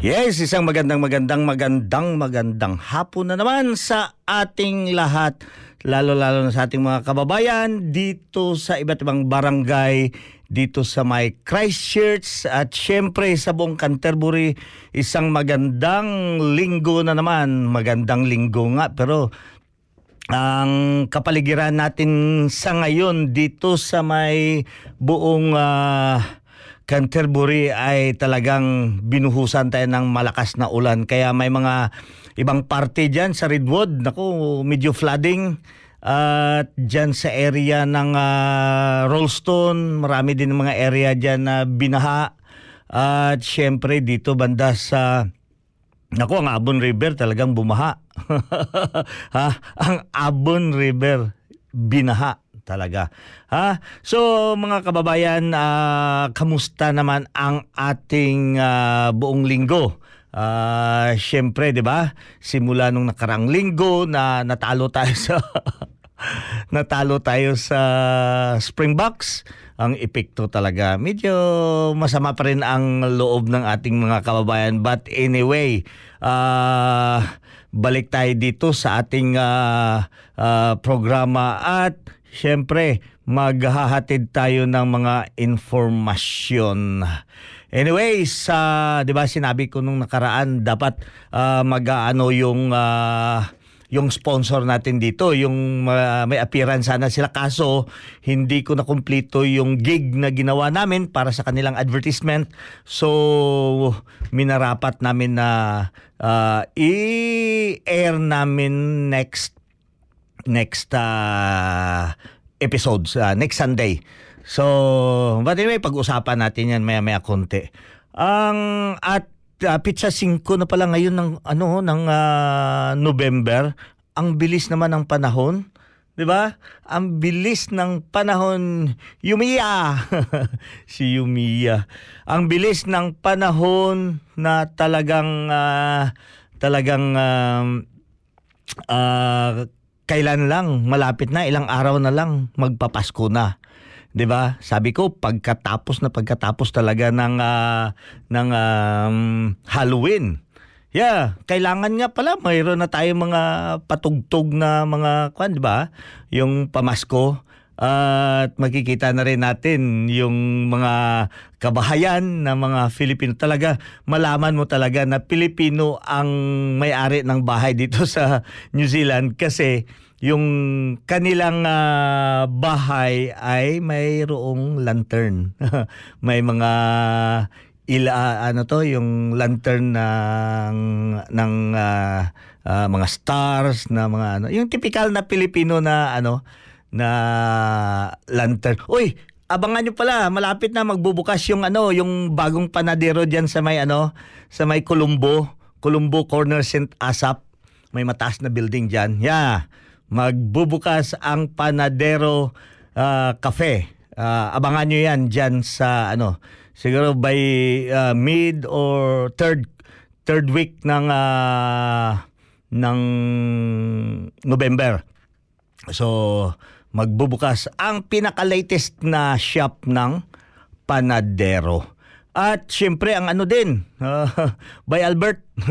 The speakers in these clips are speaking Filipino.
Yes, isang magandang magandang magandang magandang hapon na naman sa ating lahat. Lalo-lalo na sa ating mga kababayan dito sa iba't ibang barangay dito sa may Christchurch at syempre sa buong Canterbury isang magandang linggo na naman. Magandang linggo nga pero ang kapaligiran natin sa ngayon dito sa may buong ah, Canterbury ay talagang binuhusan tayo ng malakas na ulan. Kaya may mga ibang parte dyan sa Redwood. Naku, medyo flooding. At dyan sa area ng ah, Rollstone, marami din mga area dyan na binaha. At syempre dito banda sa Naku, ang Abon River talagang bumaha. ha? Ang Abon River binaha talaga. Ha? So mga kababayan, ah, kamusta naman ang ating ah, buong linggo? Ah, syempre, 'di ba? Simula nung nakarang linggo na natalo tayo sa natalo tayo sa Springboks ang epekto talaga. Medyo masama pa rin ang loob ng ating mga kababayan. But anyway, ah balik tayo dito sa ating ah, ah, programa at syempre maghahatid tayo ng mga informasyon. Anyways, sa 'di ba sinabi ko nung nakaraan dapat ah, mag-aano yung ah, yung sponsor natin dito, yung uh, may appearance sana sila kaso hindi ko na kumpleto yung gig na ginawa namin para sa kanilang advertisement. So minarapat namin na uh, i-air namin next next uh, episodes uh, next Sunday. So, but anyway, pag-usapan natin yan maya-maya konti. Ang at uh, pizza 5 na pala ngayon ng ano ng ah, November. Ang bilis naman ng panahon. 'Di ba? Ang bilis ng panahon, Yumiya. si Yumiya. Ang bilis ng panahon na talagang ah, talagang um, ah, kailan lang malapit na ilang araw na lang magpapasko na. 'Di ba? Sabi ko pagkatapos na pagkatapos talaga ng ah, ng um, Halloween. Yeah, kailangan nga pala mayroon na tayong mga patugtog na mga kwan, 'di ba? Yung pamasko at makikita na rin natin yung mga kabahayan na mga Filipino talaga malaman mo talaga na Pilipino ang may-ari ng bahay dito sa New Zealand kasi yung kanilang ah, bahay ay mayroong lantern. may mga ila ano to yung lantern ng ng ah, ah, mga stars na mga ano yung typical na Pilipino na ano na lantern. Uy, abangan nyo pala, malapit na magbubukas yung ano, yung bagong panadero diyan sa may ano, sa may Colombo, Colombo Corner St. Asap. May mataas na building diyan. Yeah. Magbubukas ang Panadero ah, Cafe. Ah, abangan nyo yan diyan sa ano, siguro by ah, mid or third third week ng ah, ng November. So, magbubukas ang pinaka-latest na shop ng Panadero. At syempre ang ano din, uh, by Albert,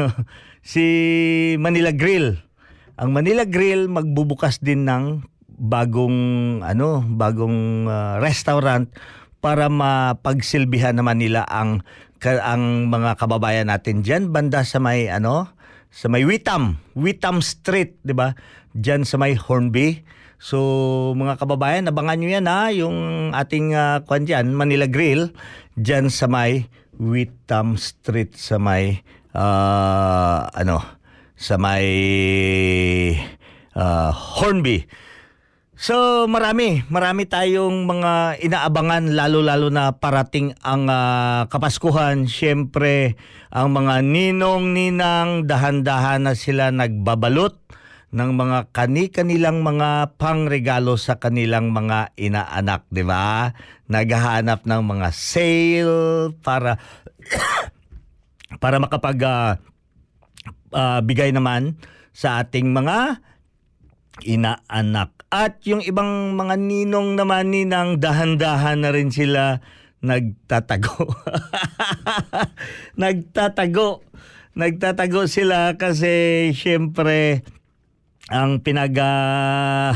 si Manila Grill. Ang Manila Grill magbubukas din ng bagong ano, bagong uh, restaurant para mapagsilbihan naman nila ang ka, ang mga kababayan natin diyan banda sa may ano, sa may Witam, Witam Street, 'di ba? Diyan sa may Hornby. So mga kababayan, abangan nyo yan ha, yung ating uh, kwan dyan, Manila Grill, dyan sa may Witam Street, sa may, uh, ano, sa may uh, Hornby. So marami, marami tayong mga inaabangan lalo-lalo na parating ang uh, Kapaskuhan. Siyempre, ang mga ninong-ninang dahan-dahan na sila nagbabalot ng mga kani-kanilang mga pangregalo sa kanilang mga inaanak, di ba? Naghahanap ng mga sale para para makapag uh, uh, bigay naman sa ating mga inaanak. At yung ibang mga ninong naman ninang dahan-dahan na rin sila nagtatago. nagtatago. Nagtatago sila kasi syempre ang pinag uh,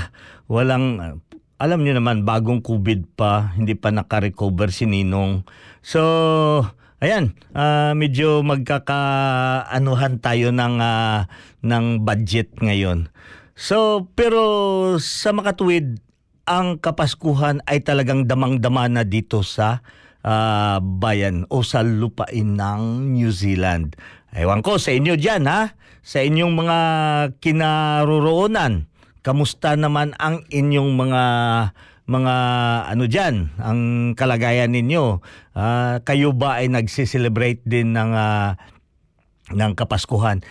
walang alam niyo naman bagong COVID pa, hindi pa naka-recover si Ninong. So, ayan, uh, medyo magkakaanuhan tayo ng uh, ng budget ngayon. So, pero sa makatuwid, ang Kapaskuhan ay talagang damang-dama na dito sa uh, bayan o sa lupain ng New Zealand. Ewan ko sa inyo dyan ha, sa inyong mga kinaroroonan. Kamusta naman ang inyong mga mga ano diyan, ang kalagayan ninyo? Uh, kayo ba ay nagse-celebrate din ng uh, ng Kapaskuhan?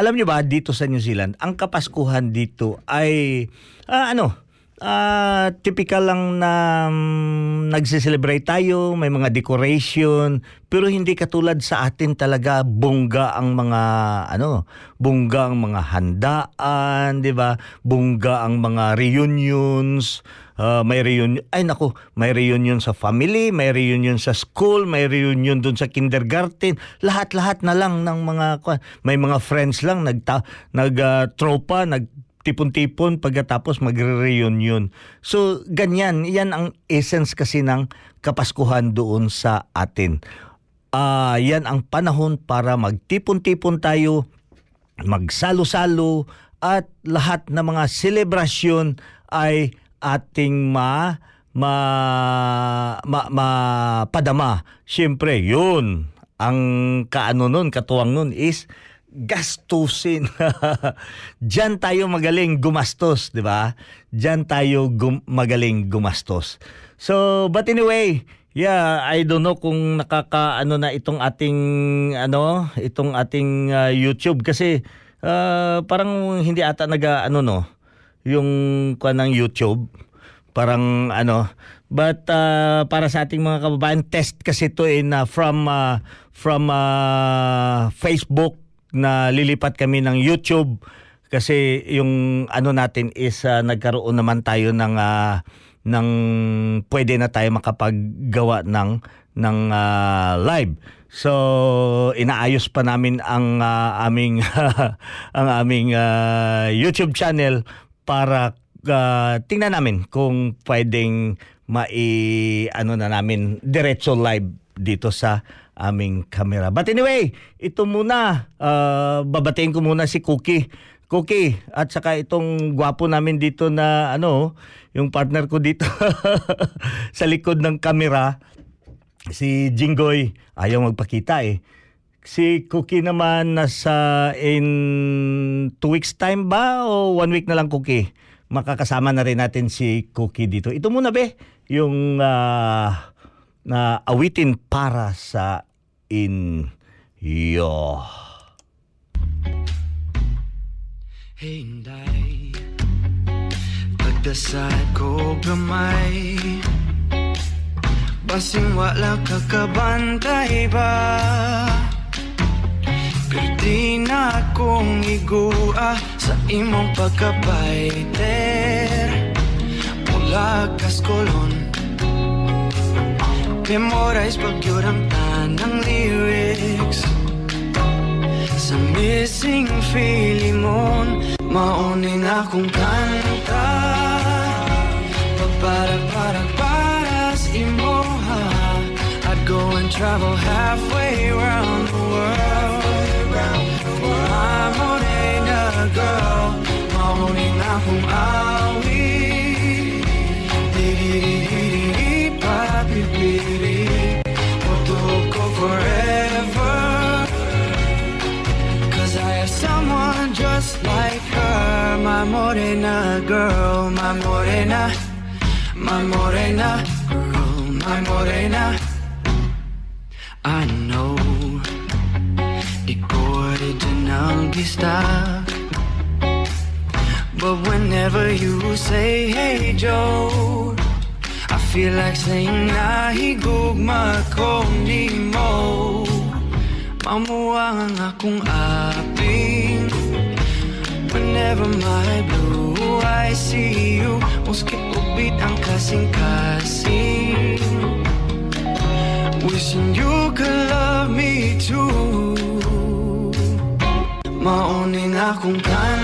alam niyo ba dito sa New Zealand, ang Kapaskuhan dito ay uh, ano, uh, typical lang na um, nagse-celebrate tayo, may mga decoration, pero hindi katulad sa atin talaga bongga ang mga ano, bongga ang mga handaan, 'di ba? Bongga ang mga reunions, uh, may reunion, ay nako, may reunion sa family, may reunion sa school, may reunion dun sa kindergarten, lahat-lahat na lang ng mga, may mga friends lang, nagta, nag, uh, tropa, nag, tipon-tipon pagkatapos magre-reunion. So, ganyan. Yan ang essence kasi ng Kapaskuhan doon sa atin. Uh, yan ang panahon para magtipon-tipon tayo, magsalo-salo, at lahat ng mga selebrasyon ay ating ma ma, ma, ma padama. Siyempre, yun. Ang kaano nun, katuwang nun is gastusin. Diyan tayo magaling gumastos, di ba? Diyan tayo gum- magaling gumastos. So, but anyway, yeah, I don't know kung nakakaano na itong ating ano, itong ating uh, YouTube kasi uh, parang hindi ata naga ano no yung kuan ng YouTube. Parang ano, but uh, para sa ating mga kababayan, test kasi ito in uh, from uh, from uh, Facebook na lilipat kami ng YouTube kasi yung ano natin is uh, nagkaroon naman tayo ng uh, ng pwede na tayo makapaggawa ng ng uh, live. So inaayos pa namin ang uh, aming ang aming uh, YouTube channel para uh, tingnan namin kung pwedeng mai ano na namin diretso live dito sa aming camera. But anyway, ito muna uh, babatiin ko muna si Cookie. Cookie at saka itong gwapo namin dito na ano, yung partner ko dito sa likod ng camera si Jingoy ayaw magpakita eh. Si Cookie naman nasa in two weeks time ba o one week na lang Cookie? Makakasama na rin natin si Cookie dito. Ito muna be, yung uh, na awitin para sa inyo. Hinday Pagdasad ko gamay Basing wala kakabantay ba Perdi na akong igua sa imong pagkabaiter pagkaskolon Memorize pagyod ang tanang lyrics Sa missing Philemon Mauning akong kanta Para para para sa imoha I'd go and travel halfway around the world My morena girl Mauning akong awi Di-di-di-di-di Papi-piri Otoko forever. Cause I have someone just like her. My morena girl My morena My morena girl My morena. I know But whenever you say, hey Joe feel like saying, nahigugma ko ni mo. Mamuwang ang akong aping Whenever my blue eyes see you Muski ubit ang kasing-kasing Wishing you could love me too. Mauning akong kanta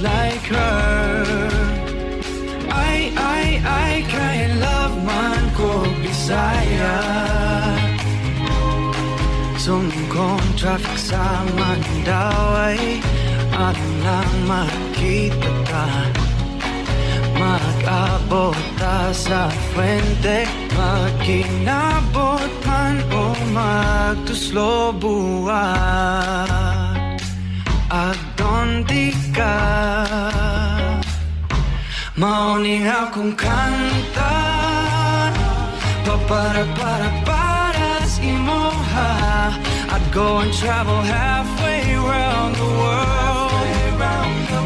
like her. Ay, ay, ay, kaya love man ko Bisaya Sumkong traffic sa Mandaw ay Ano lang makita ka Mag-abot sa fuente. Magkinabot man o magtuslo buwan Agdon di ka Mauning akong kanta Pa para para para sa imoha I'd go and travel halfway around the world.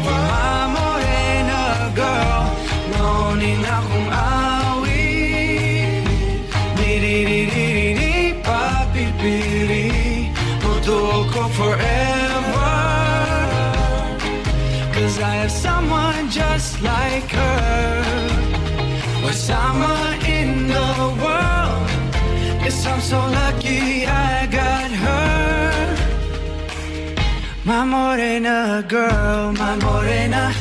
My morena girl. Mauning akong awi Di-di-di-di-di-di Papi-piri Puto ko forever I have someone just like her. What's summer in the world? Yes, I'm so lucky I got her. My morena girl, my morena,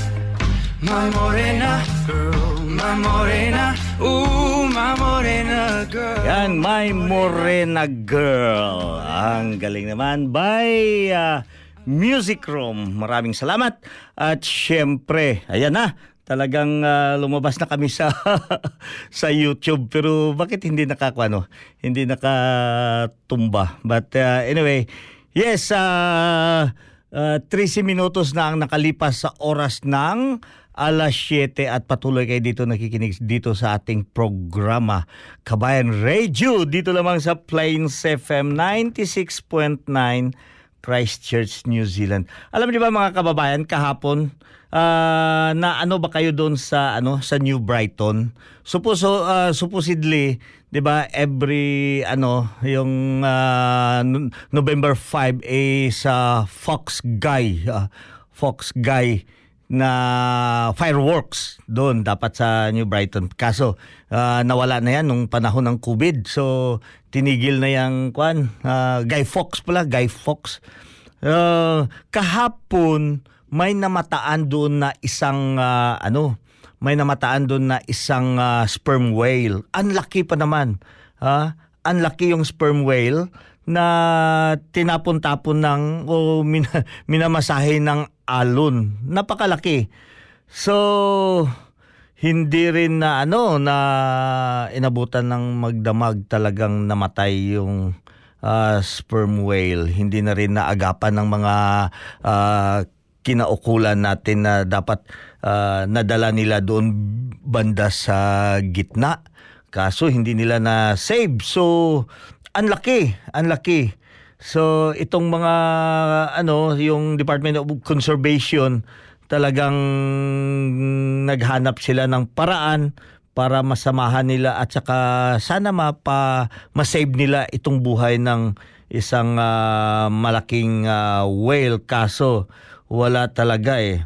my morena girl, my morena, ooh, my morena girl. Yan, My Morena Girl. Ang galing naman by uh, Music Room. Maraming salamat. At syempre, ayan na, talagang ah, lumabas na kami sa sa YouTube pero bakit hindi nakakuano hindi nakatumba but ah, anyway yes uh, 13 minutos na ang nakalipas sa oras ng alas 7 at patuloy kayo dito nakikinig dito sa ating programa Kabayan Radio dito lamang sa Plains FM 96.9 Christchurch, New Zealand. Alam niyo ba mga kababayan kahapon ah, na ano ba kayo doon sa ano sa New Brighton? Supposo ah, supposedly, 'di ba, every ano yung no- November 5 is sa Fox Guy, ah, Fox Guy na fireworks doon dapat sa New Brighton. Kaso ah, nawala na yan nung panahon ng COVID. So tinigil na yung kwan, ah, Guy Fox pala, Guy Fox. Ah, kahapon may namataan doon na isang ah, ano, may namataan doon na isang ah, sperm whale. Ang laki pa naman. Ha? Ang laki yung sperm whale na tinapon-tapon ng o min- minamasahe ng alon. Napakalaki. So hindi rin na ano na inabutan ng magdamag talagang namatay yung ah, sperm whale. Hindi na rin naagapan ng mga ah, kinaukulan natin na dapat ah, nadala nila doon banda sa gitna Kaso hindi nila na save. So unlucky, unlucky. So itong mga ano, yung Department of Conservation talagang naghanap sila ng paraan para masamahan nila at saka sana mapa masave nila itong buhay ng isang ah, malaking ah, whale kaso wala talaga eh.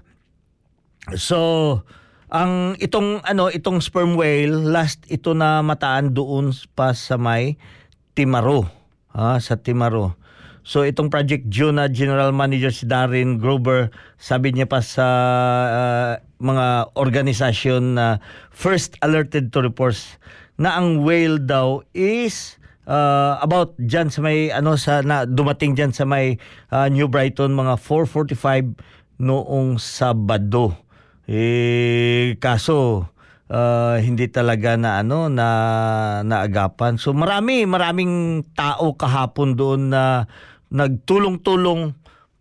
So ang itong ano itong sperm whale last ito na mataan doon pa sa may Timaro ha, sa Timaro. So itong Project Juna General Manager si Darren Grover sabi niya pa sa ah, mga organisasyon na first alerted to reports na ang whale daw is uh, about dyan sa may ano sa na dumating dyan sa may uh, New Brighton mga 4:45 noong Sabado. Eh kaso uh, hindi talaga na ano na naagapan. So marami maraming tao kahapon doon na nagtulong-tulong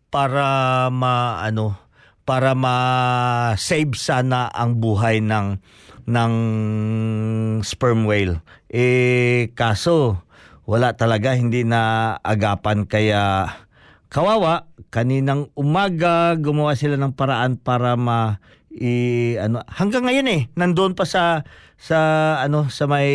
para ma ano para ma-save sana ang buhay ng ng sperm whale. Eh kaso wala talaga hindi na agapan kaya kawawa kaninang umaga gumawa sila ng paraan para ma i, ano hanggang ngayon eh nandoon pa sa sa ano sa may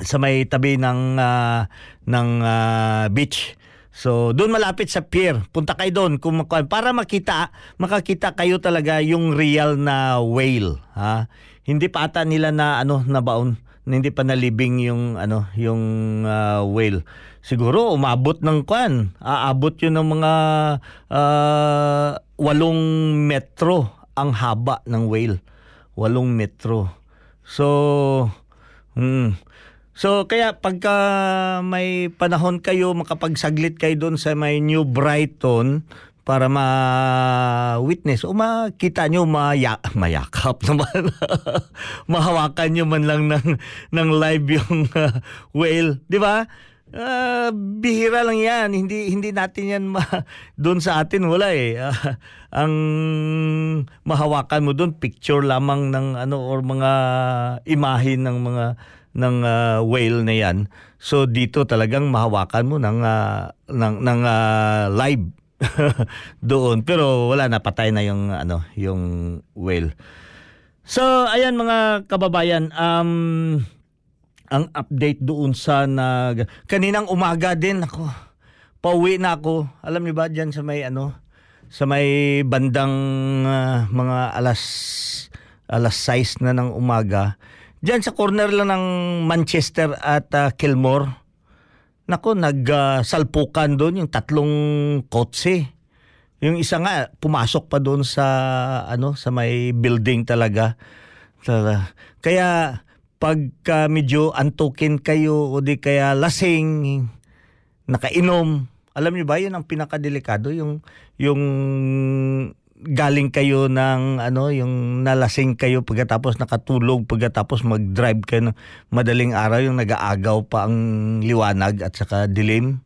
sa may tabi ng ah, ng ah, beach So, doon malapit sa pier. Punta kayo doon kung para makita, makakita kayo talaga yung real na whale, ha? Hindi pa ata nila na ano na baon, hindi pa nalibing yung ano, yung ah, whale. Siguro umabot ng kwan. Aabot yun ng mga ah, walong metro ang haba ng whale. Walong metro. So, hmm, So kaya pagka may panahon kayo makapagsaglit kayo doon sa may New Brighton para ma-witness o makita nyo maya, mayakap naman. Mahawakan nyo man lang ng, ng live yung uh, whale. Di ba? Ah, bihira lang yan. Hindi hindi natin yan ma doon sa atin wala eh. Ah, ang mahawakan mo doon picture lamang ng ano or mga imahe ng mga ng ah, whale na yan. So dito talagang mahawakan mo ng ah, ng ng ah, live doon pero wala na patay na yung ano yung whale. So ayan mga kababayan um ang update doon sa nag kaninang umaga din ako pauwi na ako. Alam niyo ba diyan sa may ano sa may bandang ah, mga alas alas 6 na ng umaga diyan sa corner lang ng Manchester at ah, Kilmore nako nagsalpukan doon yung tatlong kotse. Yung isa nga pumasok pa doon sa ano sa may building talaga. Tala. Kaya pagka medyo antukin kayo o di kaya lasing, nakainom, alam niyo ba yun ang pinakadelikado yung yung galing kayo ng ano yung nalasing kayo pagkatapos nakatulog pagkatapos mag-drive kayo ng madaling araw yung nag-aagaw pa ang liwanag at saka dilim.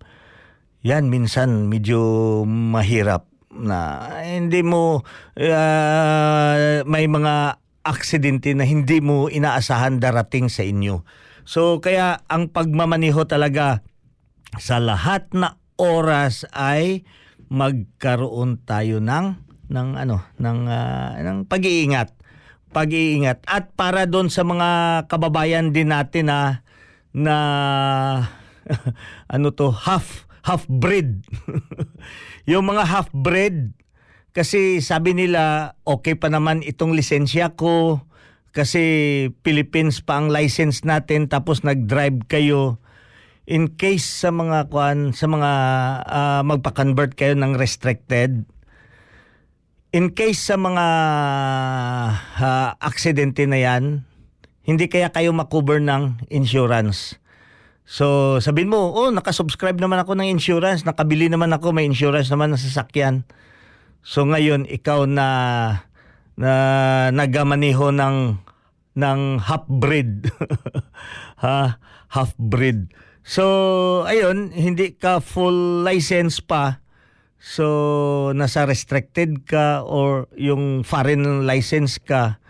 Yan minsan medyo mahirap na hindi mo ah, may mga aksidente na hindi mo inaasahan darating sa inyo. So kaya ang pagmamaniho talaga sa lahat na oras ay magkaroon tayo ng ng ano ng ah, ng pag-iingat. Pag-iingat at para doon sa mga kababayan din natin na na ano to half half breed. yung mga half breed kasi sabi nila okay pa naman itong lisensya ko. Kasi Philippines pa ang license natin tapos nag-drive kayo. In case sa mga kwan sa mga ah, magpa-convert kayo ng restricted in case sa mga ah, aksidente na yan hindi kaya kayo makover ng insurance. So, sabihin mo, oh, nakasubscribe naman ako ng insurance, nakabili naman ako, may insurance naman ng sasakyan. So ngayon ikaw na na nagamaniho ng ng half breed. ha, half breed. So ayun, hindi ka full license pa. So nasa restricted ka or yung foreign license ka.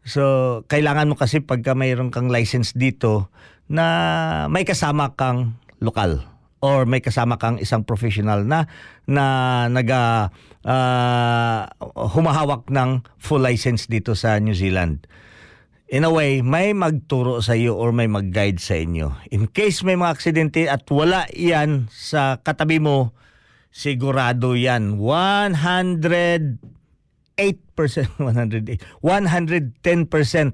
So, kailangan mo kasi pagka mayroon kang license dito na may kasama kang lokal or may kasama kang isang professional na na naga ah, humahawak ng full license dito sa New Zealand. In a way, may magturo sa iyo or may mag-guide sa inyo. In case may mga aksidente at wala yan sa katabi mo, sigurado yan. 100 8%, 108, 110%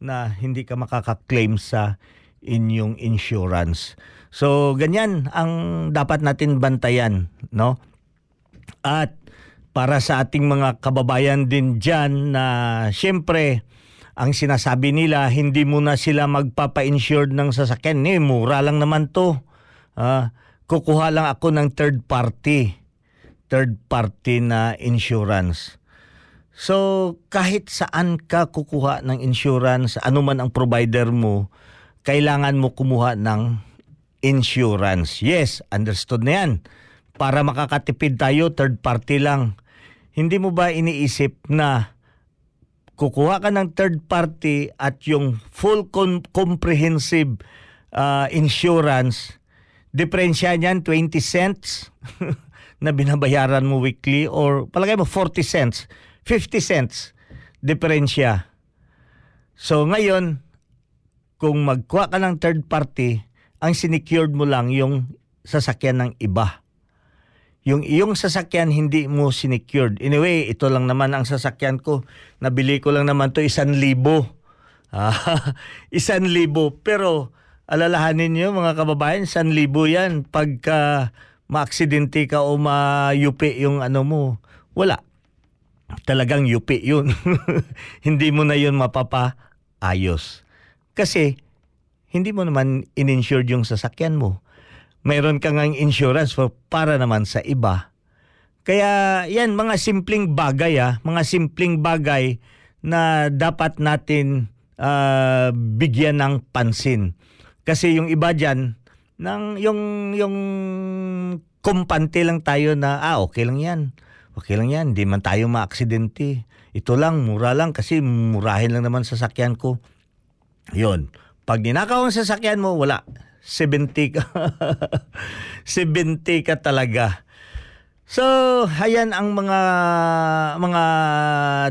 na hindi ka makaka-claim sa inyong insurance. So, ganyan ang dapat natin bantayan, no? At para sa ating mga kababayan din dyan na siyempre, ang sinasabi nila, hindi mo na sila magpapa-insured ng sasakyan. Eh, mura lang naman to. Ah, kukuha lang ako ng third party. Third party na insurance. So, kahit saan ka kukuha ng insurance, ano man ang provider mo, kailangan mo kumuha ng insurance. Yes, understood na yan. Para makakatipid tayo, third party lang. Hindi mo ba iniisip na kukuha ka ng third party at yung full com- comprehensive uh, insurance, diferensya niyan 20 cents na binabayaran mo weekly or palagay mo 40 cents 50 cents diferensya. So ngayon, kung magkuha ka ng third party, ang sinecured mo lang yung sasakyan ng iba. Yung iyong sasakyan hindi mo sinecured. Anyway, ito lang naman ang sasakyan ko. Nabili ko lang naman to isan libo. Ah, isan libo. Pero alalahanin niyo mga kababayan, isan libo yan. Pagka maaksidente ka o mayupi yung ano mo, wala talagang yupi yun. hindi mo na yun mapapaayos. Kasi hindi mo naman ininsured yung sasakyan mo. Mayroon kang ang insurance for para naman sa iba. Kaya yan, mga simpleng bagay ah, mga simpleng bagay na dapat natin uh, bigyan ng pansin. Kasi yung iba dyan, nang yung, yung kumpante lang tayo na, ah, okay lang yan okay lang yan, hindi man tayo maaksidente. Ito lang, mura lang kasi murahin lang naman sasakyan ko. Yon. Pag ninakaw ang sasakyan mo, wala. 70 ka. 70 ka talaga. So, ayan ang mga mga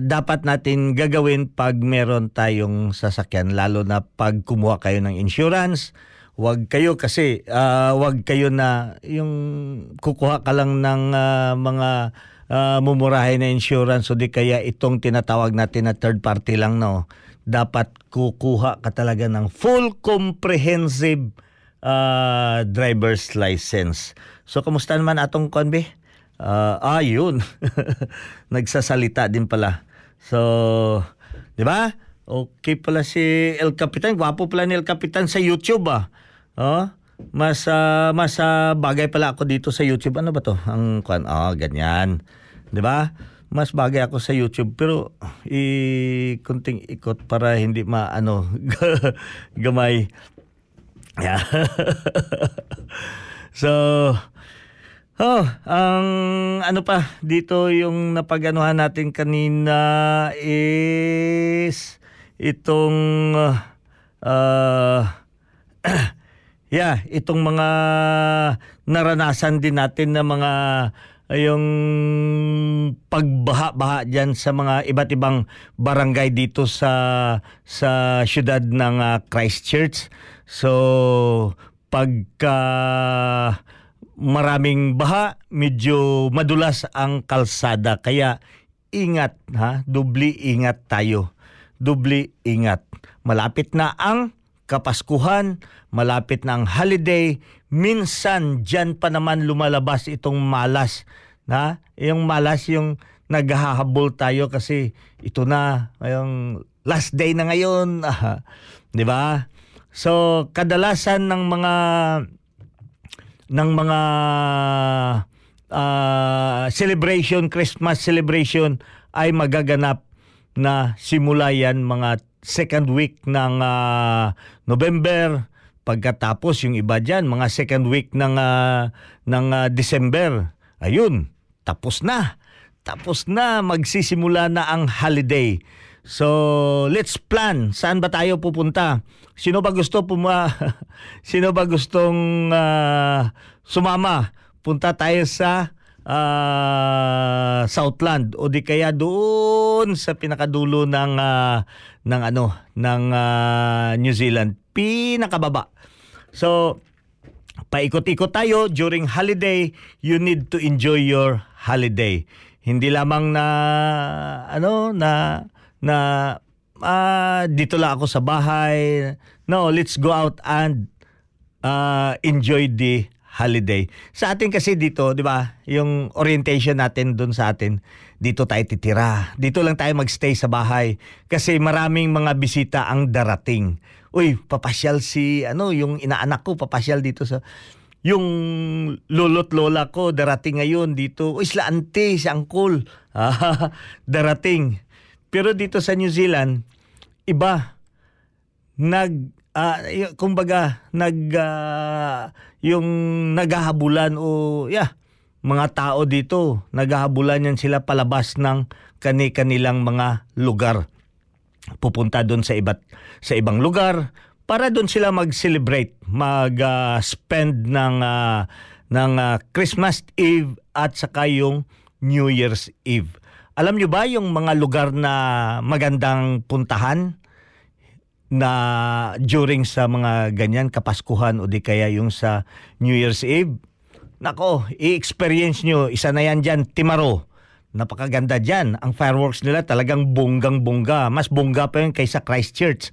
dapat natin gagawin pag meron tayong sasakyan lalo na pag kumuha kayo ng insurance. Huwag kayo kasi uh, huwag kayo na yung kukuha ka lang ng uh, mga uh, mumurahin na insurance o di kaya itong tinatawag natin na third party lang no dapat kukuha ka talaga ng full comprehensive uh, driver's license so kamusta naman atong konbe uh, ah yun nagsasalita din pala so di ba okay pala si El Capitan gwapo pala ni El Capitan sa YouTube ah oh mas uh, mas uh, bagay pala ako dito sa YouTube. Ano ba to? Ang kwan, oh, ganyan. 'Di ba? Mas bagay ako sa YouTube pero i kunting ikot para hindi maano gamay. Yeah. so Oh, ang ano pa dito yung napaganuhan natin kanina is itong uh, yeah, itong mga naranasan din natin na mga yung pagbaha-baha diyan sa mga iba't ibang barangay dito sa sa siyudad ng uh, Christchurch. So pagka maraming baha, medyo madulas ang kalsada kaya ingat ha, dubli ingat tayo. Dubli ingat. Malapit na ang Kapaskuhan, malapit na ang holiday, minsan dyan pa naman lumalabas itong malas. Na? Yung malas yung naghahabol tayo kasi ito na, yung last day na ngayon. Di ba? So, kadalasan ng mga ng mga uh, celebration, Christmas celebration ay magaganap na simula yan mga second week ng uh, November pagkatapos yung iba diyan mga second week ng uh, ng uh, December ayun tapos na tapos na magsisimula na ang holiday So, let's plan. Saan ba tayo pupunta? Sino ba gusto puma Sino ba gustong ah, sumama? Punta tayo sa ah, Southland o di kaya doon sa pinakadulo ng ah, ng ano ng ah, New Zealand, pinakababa. So, paikot-ikot tayo during holiday, you need to enjoy your holiday. Hindi lamang na ano na na ah, dito lang ako sa bahay. No, let's go out and uh, enjoy the holiday. Sa atin kasi dito, 'di ba? Yung orientation natin doon sa atin, dito tayo titira. Dito lang tayo magstay sa bahay kasi maraming mga bisita ang darating. Uy, papasyal si ano, yung inaanak ko papasyal dito sa yung lolo't lola ko darating ngayon dito. Uy, sila ante, si uncle. Ah, darating. Pero dito sa New Zealand, iba. Nag y- kumbaga nag ah, yung naghahabulan o yeah, mga tao dito naghahabulan yan sila palabas ng kani-kanilang mga lugar. Pupunta doon sa iba't sa ibang lugar para doon sila mag-celebrate, mag-spend ng ah, ng ah, Christmas Eve at saka yung New Year's Eve. Alam nyo ba yung mga lugar na magandang puntahan? na during sa mga ganyan kapaskuhan o di kaya yung sa New Year's Eve. Nako, i-experience nyo. Isa na yan dyan, Timaro. Napakaganda dyan. Ang fireworks nila talagang bonggang-bongga. Mas bongga pa yun kaysa Christchurch.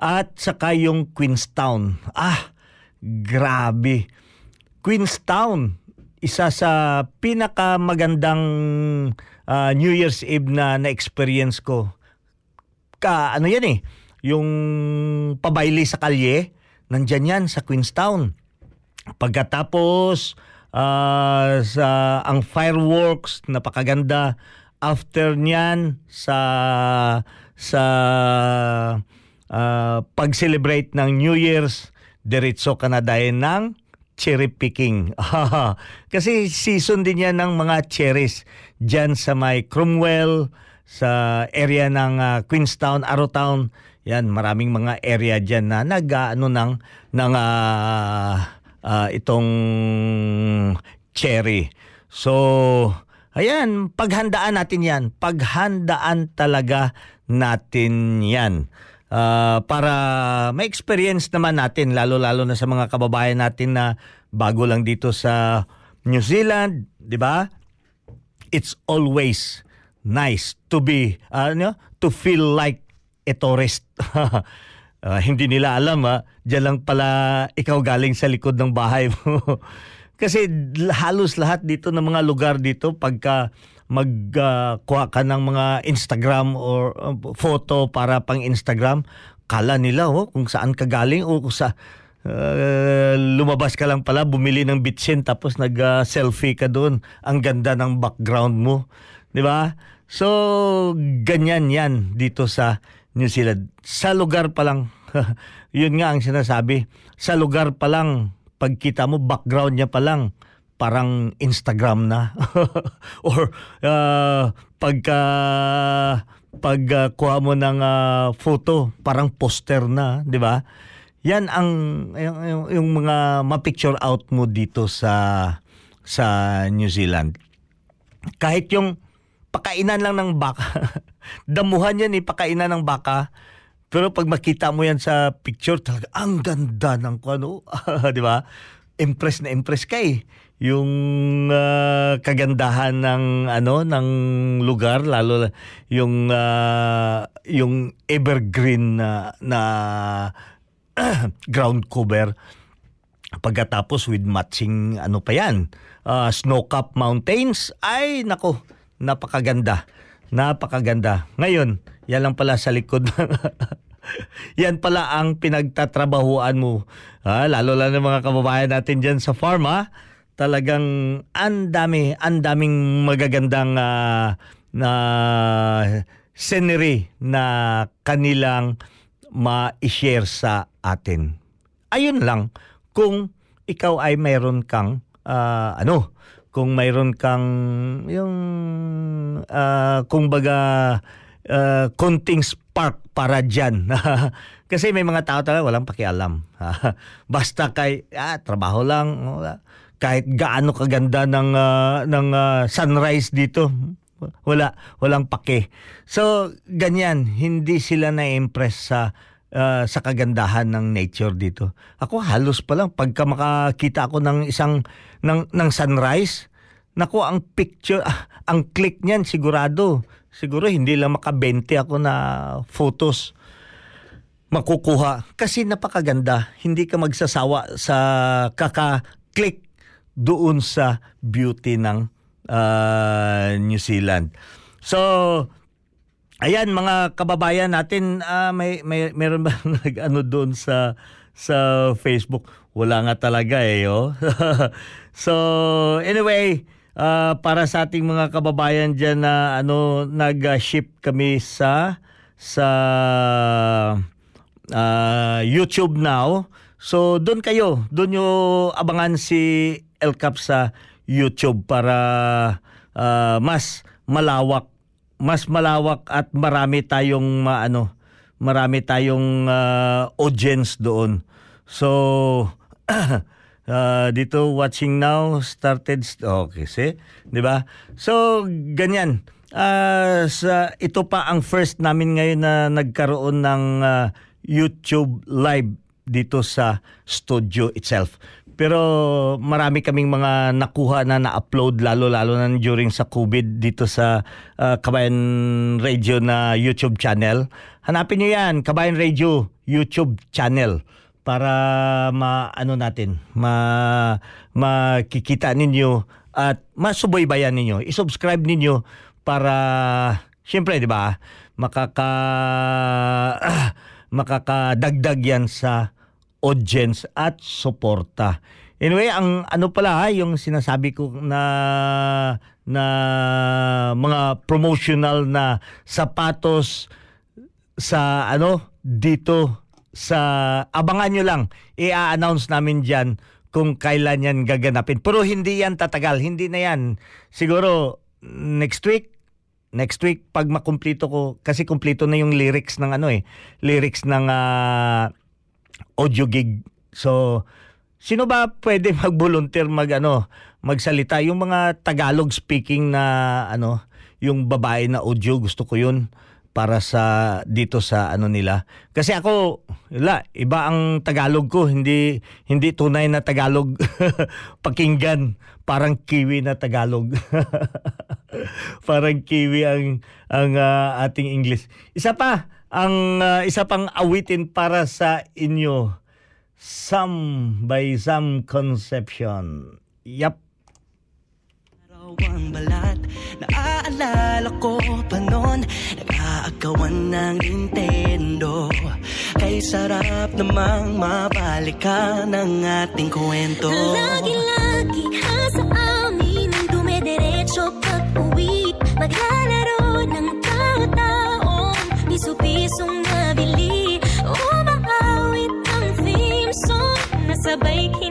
At saka yung Queenstown. Ah, grabe. Queenstown, isa sa pinakamagandang ah, New Year's Eve na na-experience ko. Ka, ano yan eh, yung pabaili sa kalye, nandyan yan sa Queenstown. Pagkatapos, ah, sa ang fireworks, napakaganda. After niyan, sa sa ah, pag-celebrate ng New Year's, diretso ka na dahil ng cherry picking. Kasi season din yan ng mga cherries. Diyan sa may Cromwell, sa area ng ah, Queenstown, Arrowtown, yan, maraming mga area diyan na nag-ano ng ng ah, ah, itong cherry. So, ayan, paghandaan natin 'yan. Paghandaan talaga natin 'yan. Ah, para may experience naman natin lalo-lalo na sa mga kababayan natin na bago lang dito sa New Zealand, 'di ba? It's always nice to be ano, to feel like a tourist. Ah, hindi nila alam ha, diyan lang pala ikaw galing sa likod ng bahay mo. Kasi halos lahat dito ng mga lugar dito pagka magkuha ka ng mga Instagram or uh, photo para pang Instagram, kala nila oh, kung saan ka galing o kung sa uh, lumabas ka lang pala, bumili ng bitsin tapos nag-selfie ka doon. Ang ganda ng background mo. 'Di ba? So, ganyan yan dito sa New Zealand. Sa lugar pa lang, yun nga ang sinasabi, sa lugar pa lang, pagkita mo, background niya pa lang, parang Instagram na. Or uh, pagka pagkuha mo ng ah, photo, parang poster na, di ba? Yan ang yung, yung, yung mga ma-picture out mo dito sa sa New Zealand. Kahit yung pakainan lang ng baka, damuhan yan eh, pakainan ng baka. Pero pag makita mo yan sa picture, talaga ang ganda ng ano, di ba? Impress na impress ka eh. Yung ah, kagandahan ng ano ng lugar lalo yung ah, yung evergreen na, na ground cover pagkatapos with matching ano pa yan ah, snow-capped mountains ay nako napakaganda. Napakaganda. Ngayon yan lang pala sa likod. Yan pala ang pinagtatrabahuan mo. Ah, lalo lang ng mga kababayan natin dyan sa farm ah. talagang ang dami ang daming magagandang ah, na scenery na kanilang ma-share sa atin. Ayun lang kung ikaw ay mayroon kang ah, ano kung mayroon kang yung ah, kung baga uh, konting spark para dyan. Kasi may mga tao talaga walang pakialam. Basta kay ah, trabaho lang, kahit gaano kaganda ng uh, ng uh, sunrise dito, wala walang pake. So ganyan, hindi sila na-impress sa uh, sa kagandahan ng nature dito. Ako halos pa lang pagka makakita ako ng isang ng ng sunrise, nako ang picture ah, ang click niyan sigurado. Siguro hindi lang maka-20 ako na photos makukuha kasi napakaganda. Hindi ka magsasawa sa kaka-click doon sa beauty ng uh, New Zealand. So, ayan mga kababayan natin, uh, may, may meron ba nag-ano doon sa sa Facebook? Wala nga talaga eh, oh. so, anyway, uh, para sa ating mga kababayan diyan na ano nag-ship kami sa sa uh, YouTube now. So doon kayo, doon nyo abangan si El Cap sa YouTube para uh, mas malawak, mas malawak at marami tayong uh, ano, marami tayong uh, audience doon. So uh, dito watching now started okay see 'di ba so ganyan uh, sa ito pa ang first namin ngayon na nagkaroon ng uh, YouTube live dito sa studio itself. Pero marami kaming mga nakuha na na-upload lalo-lalo na during sa COVID dito sa uh, Kabayan Radio na YouTube channel. Hanapin niyo yan, Kabayan Radio YouTube channel para maano natin, ma makikita ninyo at masubaybayan ninyo. I-subscribe ninyo para syempre 'di ba? Makaka makakadagdag yan sa audience at suporta. Anyway, ang ano pala ha, yung sinasabi ko na na mga promotional na sapatos sa ano dito sa abangan nyo lang i-announce namin diyan kung kailan yan gaganapin pero hindi yan tatagal hindi na yan siguro next week next week pag makumpleto ko kasi kumpleto na yung lyrics ng ano eh lyrics ng uh, audio gig. So sino ba pwede mag-volunteer mag ano magsalita? Yung mga Tagalog speaking na ano yung babae na audio gusto ko yun para sa dito sa ano nila. Kasi ako wala iba ang Tagalog ko. Hindi hindi tunay na Tagalog pakinggan. Parang kiwi na Tagalog. Parang kiwi ang ang uh, ating English. Isa pa ang uh, isa pang awitin para sa inyo some by some conception yep ang balat Naaalala ko pa noon Nag-aagawan ng Nintendo. Kay sarap namang mabalikan ng ating kwento. Lagi-lagi ka sa amin Ang dumediretso pag uwi Maglalaro Piso-pisong nabili Umaawit ang theme song. Nasabay kinabasa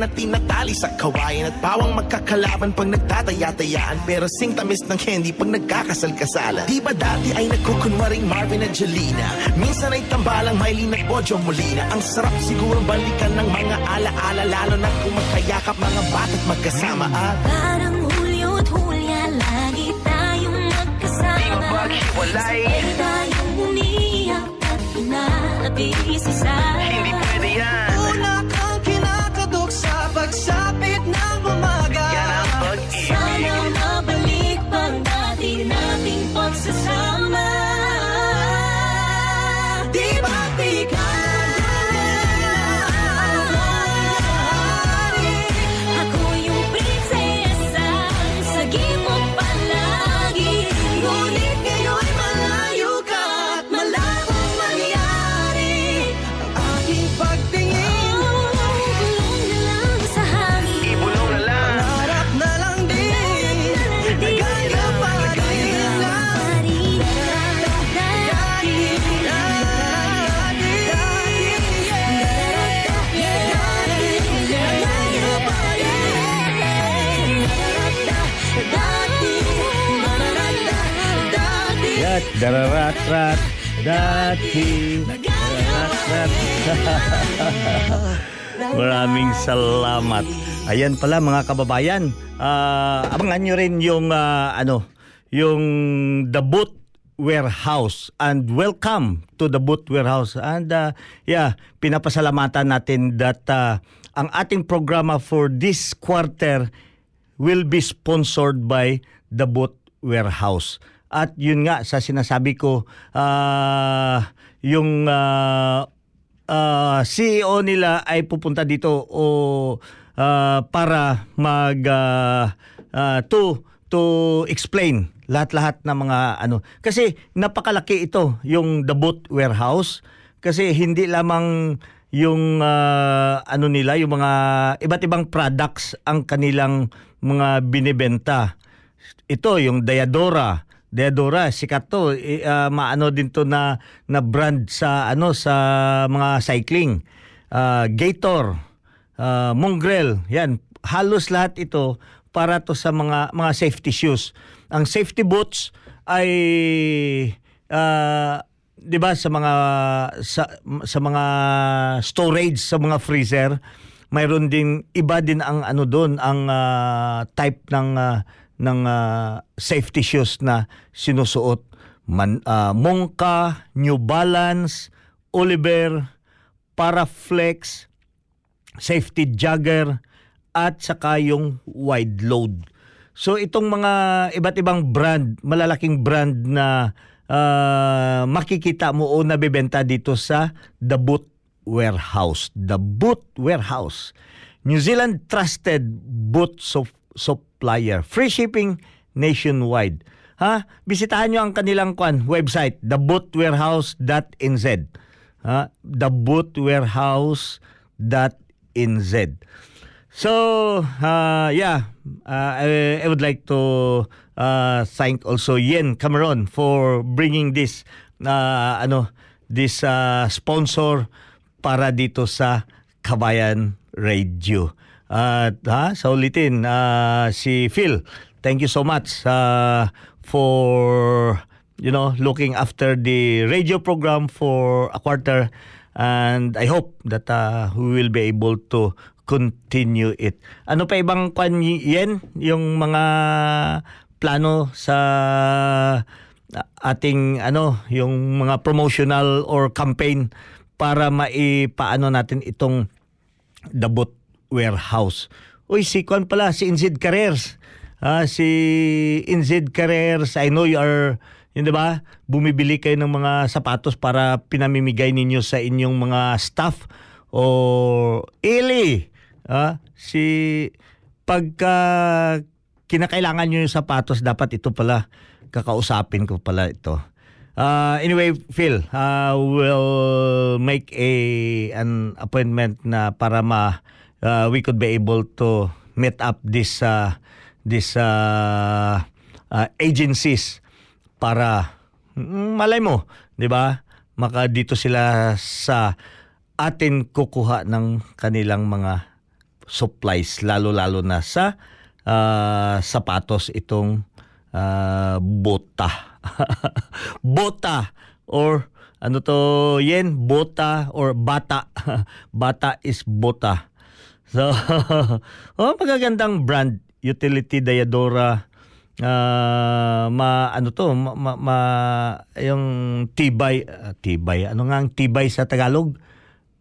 na tinatali sa kawayan At pawang magkakalaban pag nagtataya-tayaan. Pero sing tamis ng candy pag nagkakasal-kasalan. Di ba dati ay nagkukunwaring Marvin at Jelena? Minsan ay tambalang Miley at Bojo Molina. Ang sarap siguro balikan ng mga ala-ala Lalo na kung magkayakap mga bata't magkasama. At Parang Hulyo at Hulya, lagi tayong magkasama. Di maghiwalay. Sabay tayong umiyak at inaabisi sa Hindi dararat-rat, dati. Dararat-rat. Maraming salamat. Ayan pala mga kababayan. Ah, abangan nyo rin yung ah, ano, yung The Boot Warehouse and welcome to the Boot Warehouse. And ah, yeah, pinapasalamatan natin that ah, ang ating programa for this quarter will be sponsored by the Boot Warehouse. At yun nga sa sinasabi ko ah, yung ah, ah, CEO nila ay pupunta dito o ah, para mag ah, ah, to to explain lahat-lahat ng mga ano. Kasi napakalaki ito yung the boot warehouse. Kasi hindi lamang yung ah, ano nila yung mga iba't ibang products ang kanilang mga binibenta. Ito yung Diadora Diadora sikat to. I- ah, maano din to na na brand sa ano sa mga cycling. Ah, Gator ah, Mongrel. Yan halos lahat ito para to sa mga mga safety shoes. Ang safety boots ay ah, 'di ba sa mga sa, sa mga storage sa mga freezer mayroon din iba din ang ano doon ang ah, type ng ah, ng ah, safety shoes na sinusuot Man, ah, Monka, New Balance, Oliver, Paraflex, Safety Jagger at saka yung wide load. So itong mga iba't ibang brand, malalaking brand na ah, makikita mo o nabebenta dito sa The Boot Warehouse. The Boot Warehouse. New Zealand trusted boot sup- supplier. Free shipping nationwide. Ha? Bisitahan nyo ang kanilang kwan, website, thebootwarehouse.nz. Ha? Thebootwarehouse.nz. So, uh, yeah, uh, I, I would like to uh, thank also Yen Cameron for bringing this uh, ano this uh, sponsor para dito sa Kabayan Radio. At ha, sa ulitin, uh, si Phil, thank you so much uh, for you know looking after the radio program for a quarter and I hope that uh, we will be able to continue it. Ano pa ibang kwan yan? Yung mga plano sa ating ano, yung mga promotional or campaign para maipaano natin itong Dabot Warehouse. Uy, si Kwan pala, si Inzid Careers. Ah, si Inzid Careers, I know you are, yun diba, bumibili kayo ng mga sapatos para pinamimigay ninyo sa inyong mga staff o ili. Ah, si pagka kinakailangan nyo yung sapatos, dapat ito pala, kakausapin ko pala ito. Uh, anyway, Phil, uh, we'll make a an appointment na para ma uh, we could be able to meet up this uh, this uh, uh, agencies para mm, malay mo, 'di ba? Maka dito sila sa atin kukuha ng kanilang mga supplies lalo-lalo na sa ah, sapatos itong ah, bota. bota or ano to yen bota or bata. bata is bota. So, oh, magagandang brand utility Diadora. Ah, ma ano to ma, ma, ma- yung tibay ah, tibay ano nga ang tibay sa Tagalog?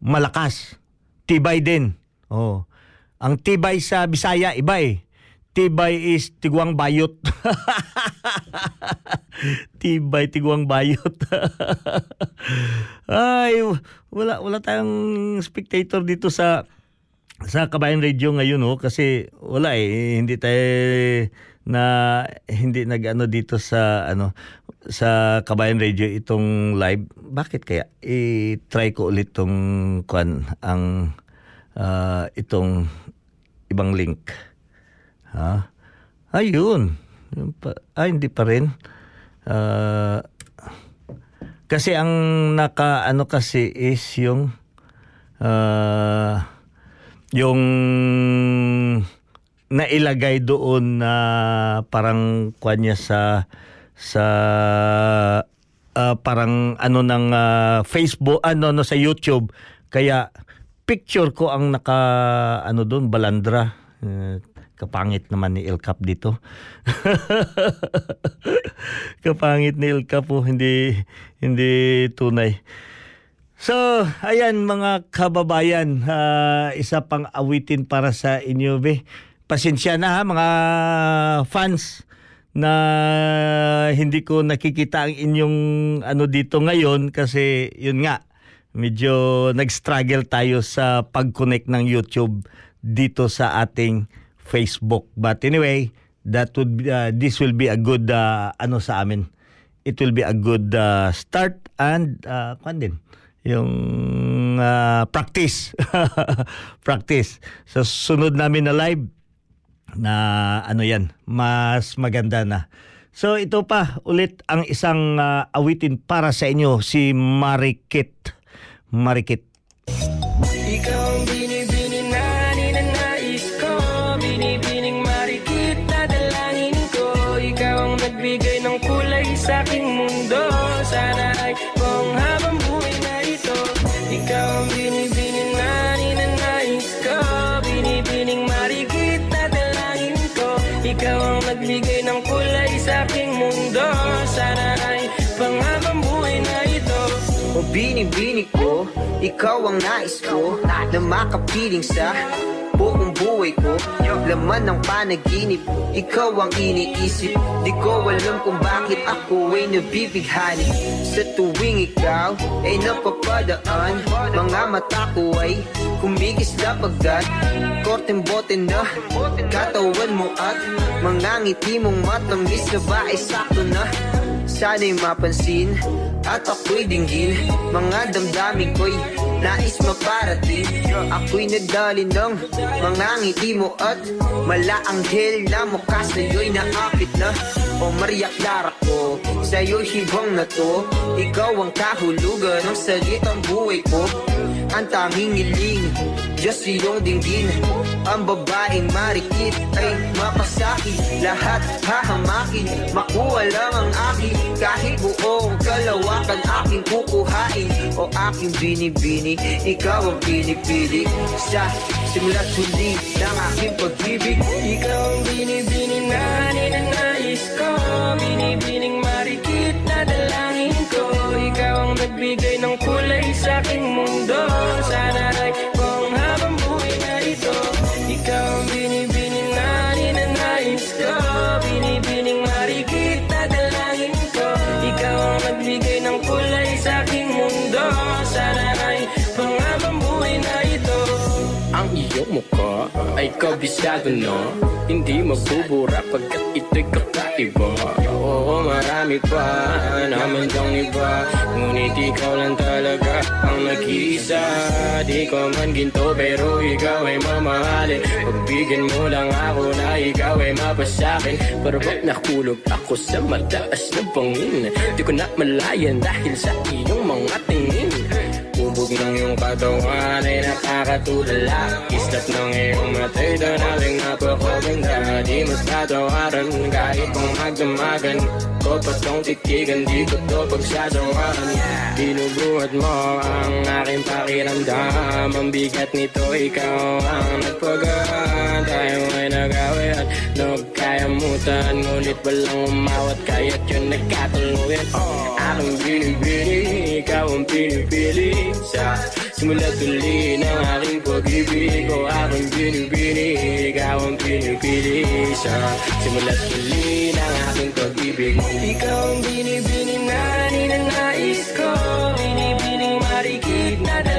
Malakas. Tibay din. Oh. Ang tibay sa Bisaya iba eh. Tibay is tiguang bayot. Tibay tiguang bayot. Ay wala wala tayong spectator dito sa sa Kabayan Radio ngayon oh kasi wala eh hindi tayo na hindi nag-ano dito sa ano sa Kabayan Radio itong live. Bakit kaya? I-try ko ulit tong kwan ang ah, itong ibang link. Ha? Ayun. Ah hindi pa rin. Ah, kasi ang naka ano kasi is yung ah, yung nailagay doon na parang kwan niya sa sa ah, parang ano ng ah, Facebook ano no sa YouTube. Kaya picture ko ang naka ano doon balandra. Eh, kapangit naman ni El Cap dito. Kapangit ni El Cap po hindi hindi tunay So, ayan mga kababayan, ah, isa pang awitin para sa inyo, be. Pasensya na ha, mga fans na hindi ko nakikita ang inyong ano dito ngayon kasi yun nga, medyo nag-struggle tayo sa pag-connect ng YouTube dito sa ating Facebook. But anyway, that would be, ah, this will be a good ah, ano sa amin. It will be a good ah, start and uh, din yung ah, practice. practice. So sunod namin na live na ano yan, mas maganda na. So ito pa ulit ang isang ah, awitin para sa inyo si Marikit. Marikit. Ikaw ang binibini O binibini ko, ikaw ang nais ko Na makapiling sa buong buhay ko. Laman ng panaginip, ikaw ang iniisip. Di ko alam kung bakit ako ay nabibighani. Sa tuwing ikaw ay napapadaan Mga mata ko ay kumigis na pagkat Korteng bote na katawan mo at Mga ngiti mong matamis na ba ay sakto na Sana'y mapansin at ako'y dinggin Mga damdamin ko'y nais maparating. Ako'y nadali ng mga ngiti mo at Malaanghel na mukha sa'yo'y naapit na. O Maria Clara ko, sa'yo'y hibang na to. Ikaw ang kahulugan ng salitang buhay ko Ang tanging iling, Diyos iyong dinggin. Ang babaeng marikit ay mapasakit Lahat hahamakin, makuha lang ang akin. Kahit buong kalawakan aking kukuhain. O aking binibini, ikaw ang pinipili. Sa simula't huli ng aking pag-ibig Ikaw ang binibini na ninanais ko. Binibining marikit Ikaw ang nagbigay ng kulay sa aking mundo. Sana ay mukha ay kabisado na Hindi mabubura pagkat ito'y kakaiba. Oo, marami pa naman dang iba. Ngunit ikaw lang talaga ang nag-iisa. Di ko man ginto pero ikaw ay mamahalin. Pagbigyan mo lang ako na ikaw ay mapasakin. Pero ba't nakulog ako sa mataas na bangin. Di ko na malayan dahil sa iyong mga tingin Hubog ng iyong katawan ay nakakatulala. Islap ng iyong matay doon ating napakaganda. Di mas tatawaran kahit kung magdamagan Ko pa tong titigan, di ko to pagsasawahan Binubuhat mo ang aking pakiramdam. Ang bigat nito, ikaw ang nagpagaan Tayo ay nagawian, nagkayamutan Ngunit walang umawat, kaya't yun nagkatuluyan. Aking binibini, ikaw ang pinipili Sa simula tuli ng aking pag-ibig. O aking binibini, ikaw ang pinipili Sa simula tuli ng aking pag-ibig. Ikaw ang binibini na ninanais ko. Binibining marikit na dalangin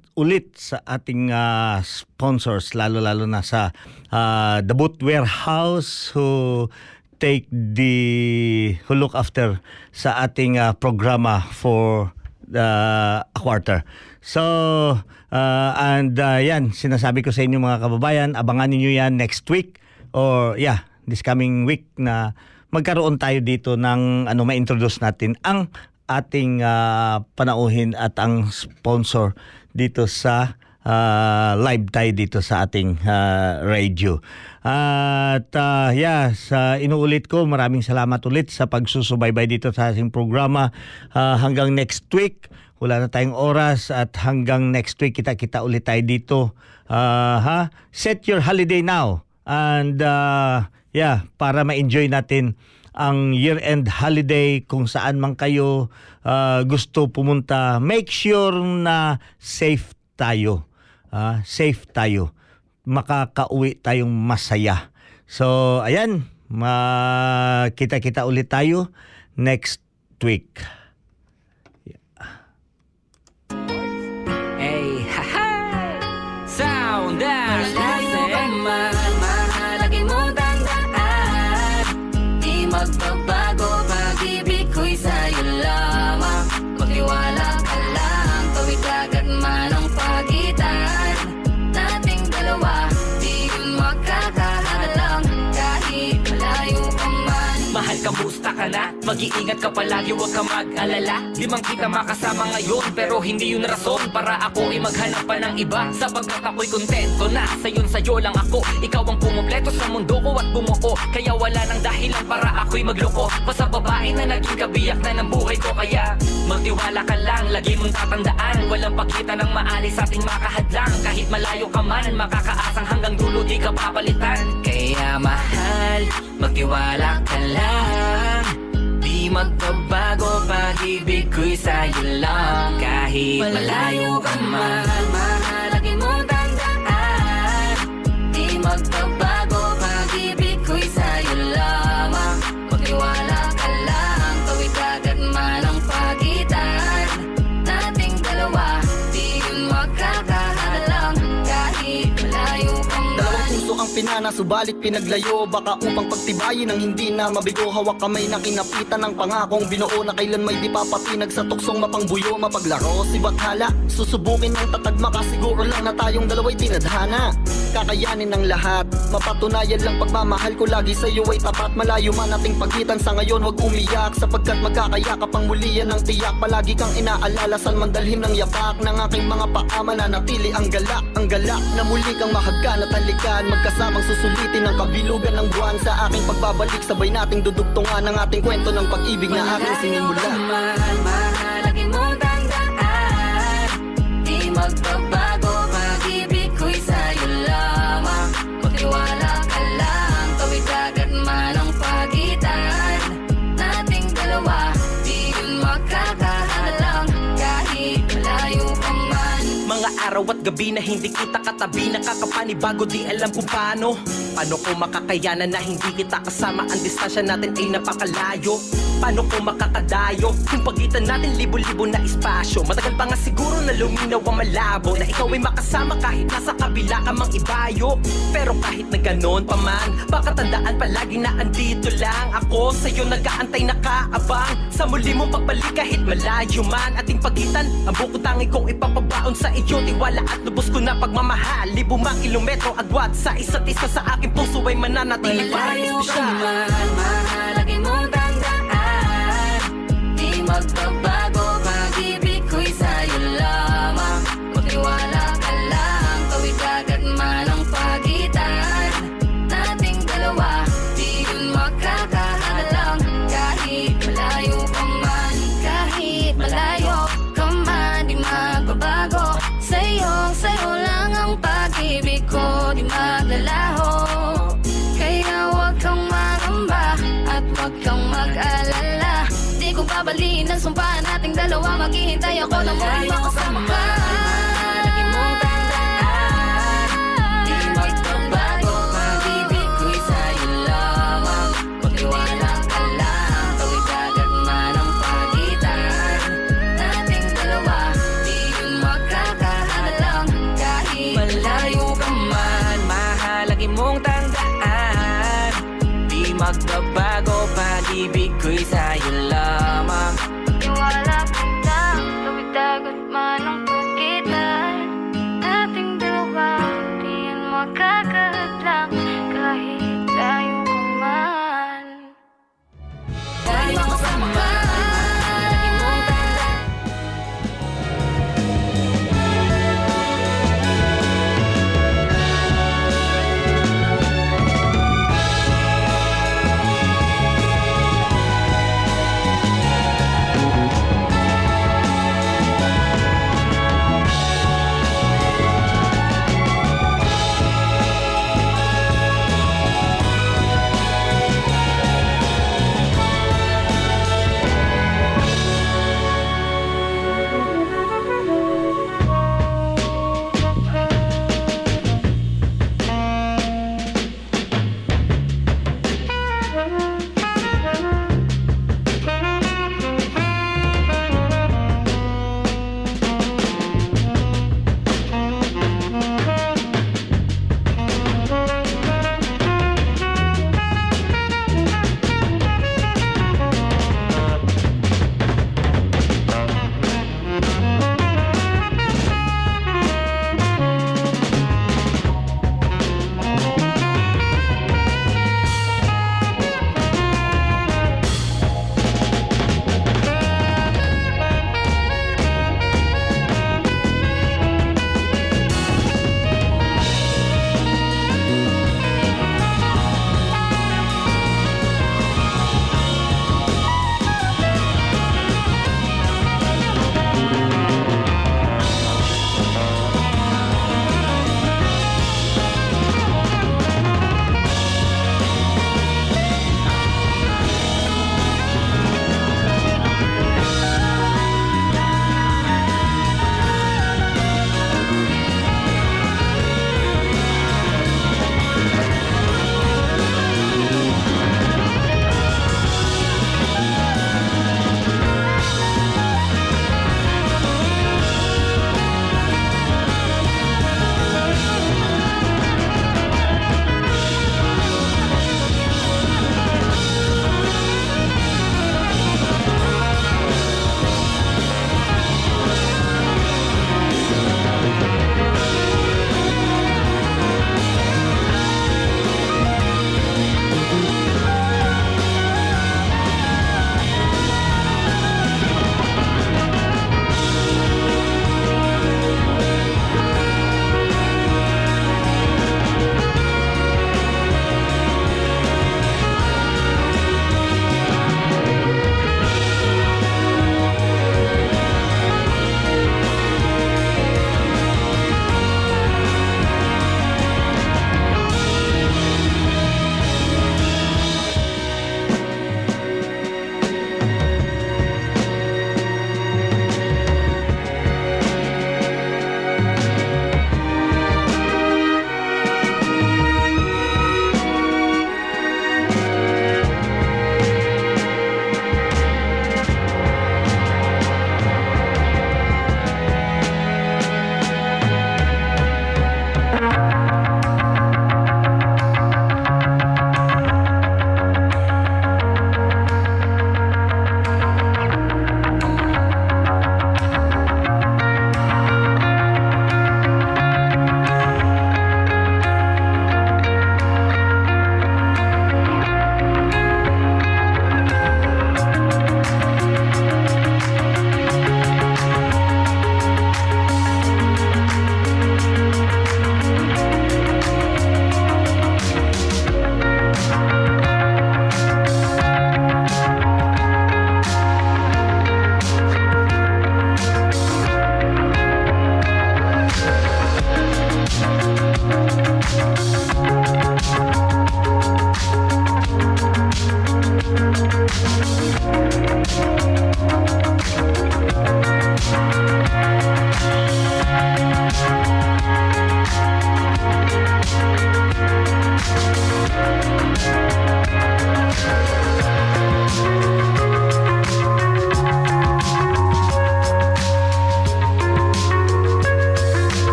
ulit sa ating ah, sponsors lalo-lalo na sa ah, The Boot Warehouse who take the who look after sa ating ah, programa for the a quarter. So, ah, and ah, yan, sinasabi ko sa inyo mga kababayan, abangan niyo yan next week or yeah, this coming week na magkaroon tayo dito ng ano ma-introduce natin ang ating ah, panauhin at ang sponsor dito sa ah, live tayo dito sa ating ah, radio. At ah, yeah, sa inuulit ko, maraming salamat ulit sa pagsusubaybay dito sa ating programa. Ah, hanggang next week, wala na tayong oras at hanggang next week kita-kita ulit tayo dito. Ah, ha? Set your holiday now. And ah, yeah, para ma-enjoy natin ang year-end holiday kung saan man kayo ah, gusto pumunta. Make sure na safe tayo. Ah, safe tayo. Makakauwi tayong masaya. So, ayan, makita-kita ulit tayo next week. Ka na? Mag-iingat ka palagi, huwag ka mag-alala Limang kita makasama ngayon Pero hindi yun rason para ako ay maghanap pa ng iba. Sapagkat ako'y kontento na Sayon sa'yo lang ako. Ikaw ang pumupleto sa mundo ko at bumuo. Kaya wala nang dahilan para ako'y magloko. Pa sa babae na naging kabiyak na ng buhay ko. Kaya magtiwala ka lang, lagi mong tatandaan. Walang pagkita ng maalis sa ating makahadlang. Kahit malayo ka man, makakaasang hanggang dulo di ka papalitan. Kaya mahal, magtiwala ka lang magbabago pag-ibig ko'y sa'yo lang. Kahit malayo ka man Mahalagi mo tandaan Di magbabago pinana Subalit pinaglayo Baka upang pagtibayin ang hindi na mabigo. Hawak kamay na kinapitan ng pangakong binuo Na kailan may di papatinag sa tuksong mapangbuyo Mapaglaro. Si Bathala Susubukin ng tatagma Siguro lang na tayong dalawa'y tinadhana Kakayanin ng lahat Mapatunayan lang pagmamahal ko. Lagi sa iyo ay tapat Malayo man ating pagitan. Sa ngayon Huwag umiyak Sapagkat magkakayakap ang muli. Yan ng tiyak Palagi kang inaalala. San mandalhin ng yapak Ng aking mga paa Mananatili ang galak. Ang galak na muli kang mahagan at halikan Magkasamang susulitin ang kabilugan ng buwan Sa aking pagbabalik. Sabay nating dudugtungan Ang ating kwento ng pag-ibig na aking sinimula. Mahal, mahal, lagi mong tandaan Di magbabago, araw at gabi na hindi kita katabi. Nakakapanibago di alam kung paano. Paano ko makakayanan na hindi kita kasama? Ang distansya natin ay napakalayo. Paano ko makakadayo? Kung pagitan natin libo-libo na espasyo. Matagal pa nga siguro na luminaw ang malabo Na ikaw ay makasama kahit nasa kabila ka mang ibayo. Pero kahit na ganon pa man Baka tandaan palagi na andito lang Ako. Sa'yo nag-aantay nakaabang. Sa muli mong pagbalik kahit malayo man Ating pagitan Ang buko tangi kong ipapabaon sa iyo Tiwala at lubos ko na pagmamahal. Libo mang kilometro agwat Sa isa't isa sa aking puso ay mananatili. Pa rin Malayo ka espesyal man, mahal, lagi mong tandaan. Di magbabago, dalawa Maghihintay ako na muli makasama. ka magbabago Pag-ibig ko'y sa'yo lang